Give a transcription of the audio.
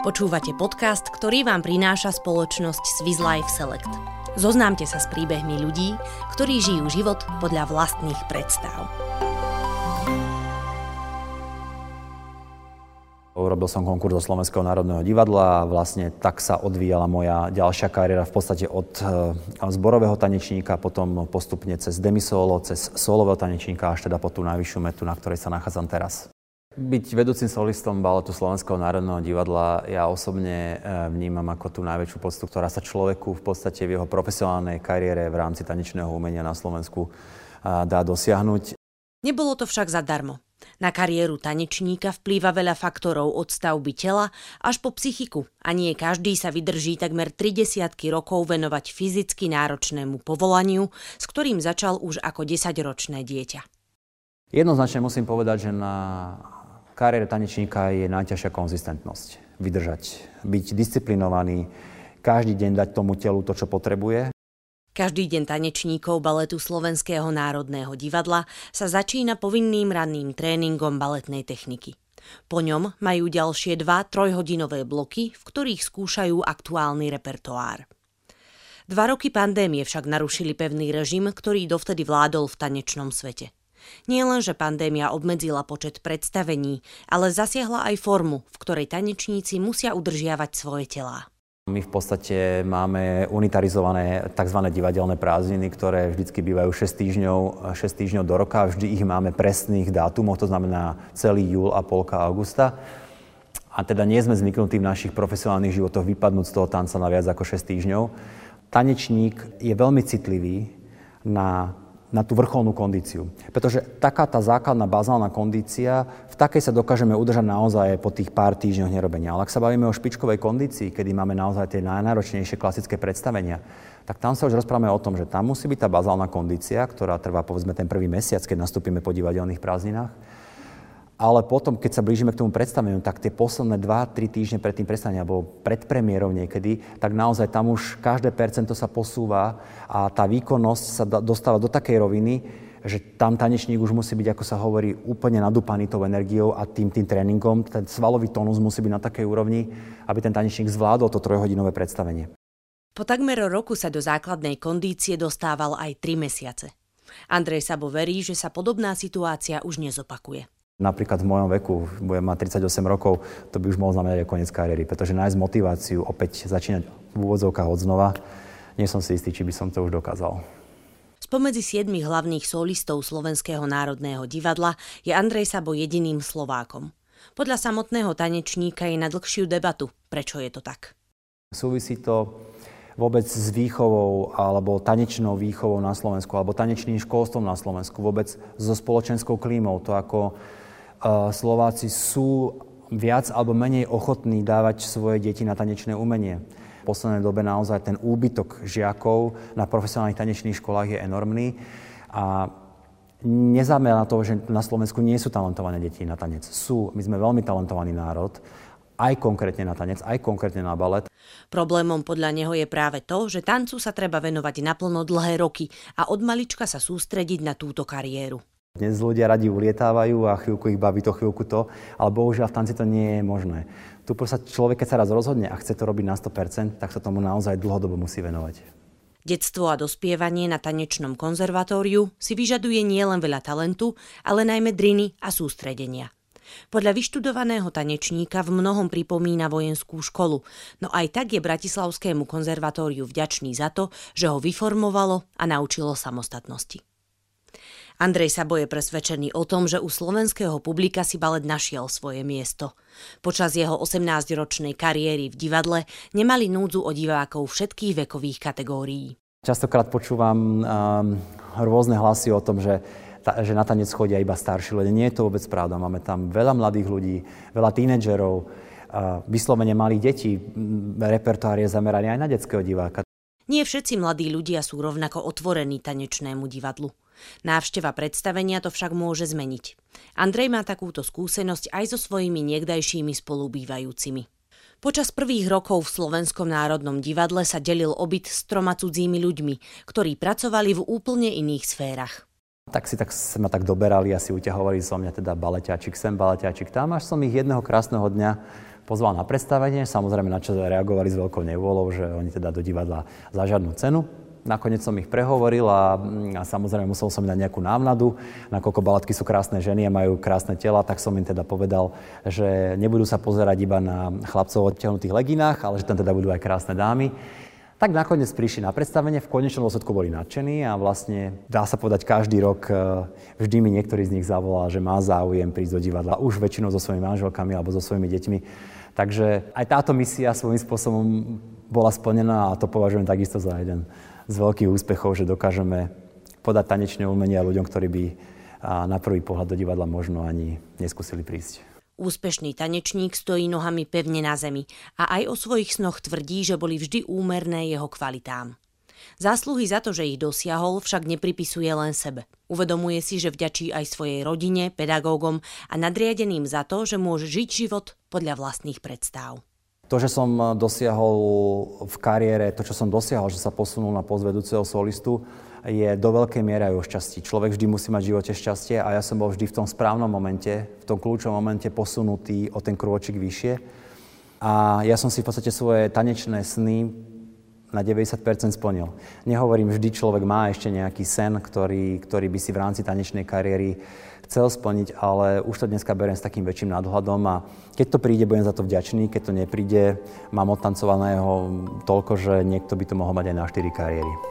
Počúvate podcast, ktorý vám prináša spoločnosť Swiss Life Select. Zoznámte sa s príbehmi ľudí, ktorí žijú život podľa vlastných predstav. Urobil som konkurs do Slovenského národného divadla a vlastne tak sa odvíjala moja ďalšia kariéra v podstate od e, zborového tanečníka, potom postupne cez demisolo, cez solového tanečníka až teda po tú najvyššiu metu, na ktorej sa nachádzam teraz. Byť vedúcim solistom baletu Slovenského národného divadla ja osobne e, vnímam ako tú najväčšiu poctu, ktorá sa človeku v podstate v jeho profesionálnej kariére v rámci tanečného umenia na Slovensku e, dá dosiahnuť. Nebolo to však zadarmo. Na kariéru tanečníka vplýva veľa faktorov od stavby tela až po psychiku a nie každý sa vydrží takmer 30 rokov venovať fyzicky náročnému povolaniu, s ktorým začal už ako 10-ročné dieťa. Jednoznačne musím povedať, že na kariére tanečníka je najťažšia konzistentnosť. Vydržať, byť disciplinovaný, každý deň dať tomu telu to, čo potrebuje. Každý deň tanečníkov baletu Slovenského národného divadla sa začína povinným ranným tréningom baletnej techniky. Po ňom majú ďalšie dva trojhodinové bloky, v ktorých skúšajú aktuálny repertoár. Dva roky pandémie však narušili pevný režim, ktorý dovtedy vládol v tanečnom svete. Nie len, že pandémia obmedzila počet predstavení, ale zasiahla aj formu, v ktorej tanečníci musia udržiavať svoje telá. My v podstate máme unitarizované tzv. divadelné prázdniny, ktoré vždy bývajú 6 týždňov, 6 týždňov do roka. Vždy ich máme presných dátumov, to znamená celý júl a polka augusta. A teda nie sme zvyknutí v našich profesionálnych životoch vypadnúť z toho tanca na viac ako 6 týždňov. Tanečník je veľmi citlivý na na tú vrcholnú kondíciu. Pretože taká tá základná bazálna kondícia, v takej sa dokážeme udržať naozaj po tých pár týždňoch nerobenia. Ale ak sa bavíme o špičkovej kondícii, kedy máme naozaj tie najnáročnejšie klasické predstavenia, tak tam sa už rozprávame o tom, že tam musí byť tá bazálna kondícia, ktorá trvá povedzme ten prvý mesiac, keď nastúpime po divadelných prázdninách ale potom, keď sa blížime k tomu predstaveniu, tak tie posledné 2-3 týždne pred tým predstavením, alebo pred premiérou niekedy, tak naozaj tam už každé percento sa posúva a tá výkonnosť sa dostáva do takej roviny, že tam tanečník už musí byť, ako sa hovorí, úplne nadúpaný tou energiou a tým, tým tréningom. Ten svalový tónus musí byť na takej úrovni, aby ten tanečník zvládol to trojhodinové predstavenie. Po takmer roku sa do základnej kondície dostával aj 3 mesiace. Andrej Sabo verí, že sa podobná situácia už nezopakuje. Napríklad v mojom veku, budem mať 38 rokov, to by už mohol znamenať aj koniec kariéry, pretože nájsť motiváciu opäť začínať v úvodzovkách od znova, nie som si istý, či by som to už dokázal. Spomedzi siedmých hlavných solistov Slovenského národného divadla je Andrej Sabo jediným Slovákom. Podľa samotného tanečníka je na dlhšiu debatu, prečo je to tak. Súvisí to vôbec s výchovou alebo tanečnou výchovou na Slovensku alebo tanečným školstvom na Slovensku, vôbec so spoločenskou klímou. To ako Slováci sú viac alebo menej ochotní dávať svoje deti na tanečné umenie. V poslednej dobe naozaj ten úbytok žiakov na profesionálnych tanečných školách je enormný a nezámera na to, že na Slovensku nie sú talentované deti na tanec. Sú, my sme veľmi talentovaný národ, aj konkrétne na tanec, aj konkrétne na balet. Problémom podľa neho je práve to, že tancu sa treba venovať naplno dlhé roky a od malička sa sústrediť na túto kariéru. Dnes ľudia radi ulietávajú a chvíľku ich baví to, chvíľku to, ale bohužiaľ v tanci to nie je možné. Tu sa človek, keď sa raz rozhodne a chce to robiť na 100%, tak sa tomu naozaj dlhodobo musí venovať. Detstvo a dospievanie na tanečnom konzervatóriu si vyžaduje nielen veľa talentu, ale najmä driny a sústredenia. Podľa vyštudovaného tanečníka v mnohom pripomína vojenskú školu, no aj tak je Bratislavskému konzervatóriu vďačný za to, že ho vyformovalo a naučilo samostatnosti. Andrej Sabo je presvedčený o tom, že u slovenského publika si balet našiel svoje miesto. Počas jeho 18-ročnej kariéry v divadle nemali núdzu o divákov všetkých vekových kategórií. Častokrát počúvam um, rôzne hlasy o tom, že ta, že na tanec chodia iba starší ľudia. Nie je to vôbec pravda. Máme tam veľa mladých ľudí, veľa tínedžerov, uh, vyslovene malých detí. Repertoár je zameraný aj na detského diváka. Nie všetci mladí ľudia sú rovnako otvorení tanečnému divadlu. Návšteva predstavenia to však môže zmeniť. Andrej má takúto skúsenosť aj so svojimi niekdajšími spolubývajúcimi. Počas prvých rokov v Slovenskom národnom divadle sa delil obyt s troma cudzími ľuďmi, ktorí pracovali v úplne iných sférach. Tak si tak ma tak doberali a si uťahovali so mňa teda baleťáčik sem, baleťáčik tam, až som ich jedného krásneho dňa pozval na predstavenie. Samozrejme na čo reagovali s veľkou nevôľou, že oni teda do divadla za žiadnu cenu. Nakoniec som ich prehovoril a, a samozrejme musel som dať nejakú návnadu. Nakoľko baletky sú krásne ženy a majú krásne tela, tak som im teda povedal, že nebudú sa pozerať iba na chlapcov odtiahnutých leginách, ale že tam teda budú aj krásne dámy. Tak nakoniec prišli na predstavenie, v konečnom dôsledku boli nadšení a vlastne dá sa povedať každý rok e, vždy mi niektorý z nich zavolal, že má záujem prísť do divadla, už väčšinou so svojimi manželkami alebo so svojimi deťmi. Takže aj táto misia svojím spôsobom bola splnená a to považujem takisto za jeden z veľkých úspechov, že dokážeme podať tanečné umenia ľuďom, ktorí by na prvý pohľad do divadla možno ani neskúsili prísť. Úspešný tanečník stojí nohami pevne na zemi a aj o svojich snoch tvrdí, že boli vždy úmerné jeho kvalitám. Zásluhy za to, že ich dosiahol, však nepripisuje len sebe. Uvedomuje si, že vďačí aj svojej rodine, pedagógom a nadriadeným za to, že môže žiť život podľa vlastných predstav. To, že som dosiahol v kariére, to, čo som dosiahol, že sa posunul na post vedúceho solistu, je do veľkej miery aj o šťastí. Človek vždy musí mať v živote šťastie a ja som bol vždy v tom správnom momente, v tom kľúčovom momente posunutý o ten krôčik vyššie. A ja som si v podstate svoje tanečné sny na 90% splnil. Nehovorím, vždy človek má ešte nejaký sen, ktorý, ktorý by si v rámci tanečnej kariéry chcel splniť, ale už to dneska beriem s takým väčším nadhľadom a keď to príde, budem za to vďačný, keď to nepríde, mám odtancovaného toľko, že niekto by to mohol mať aj na 4 kariéry.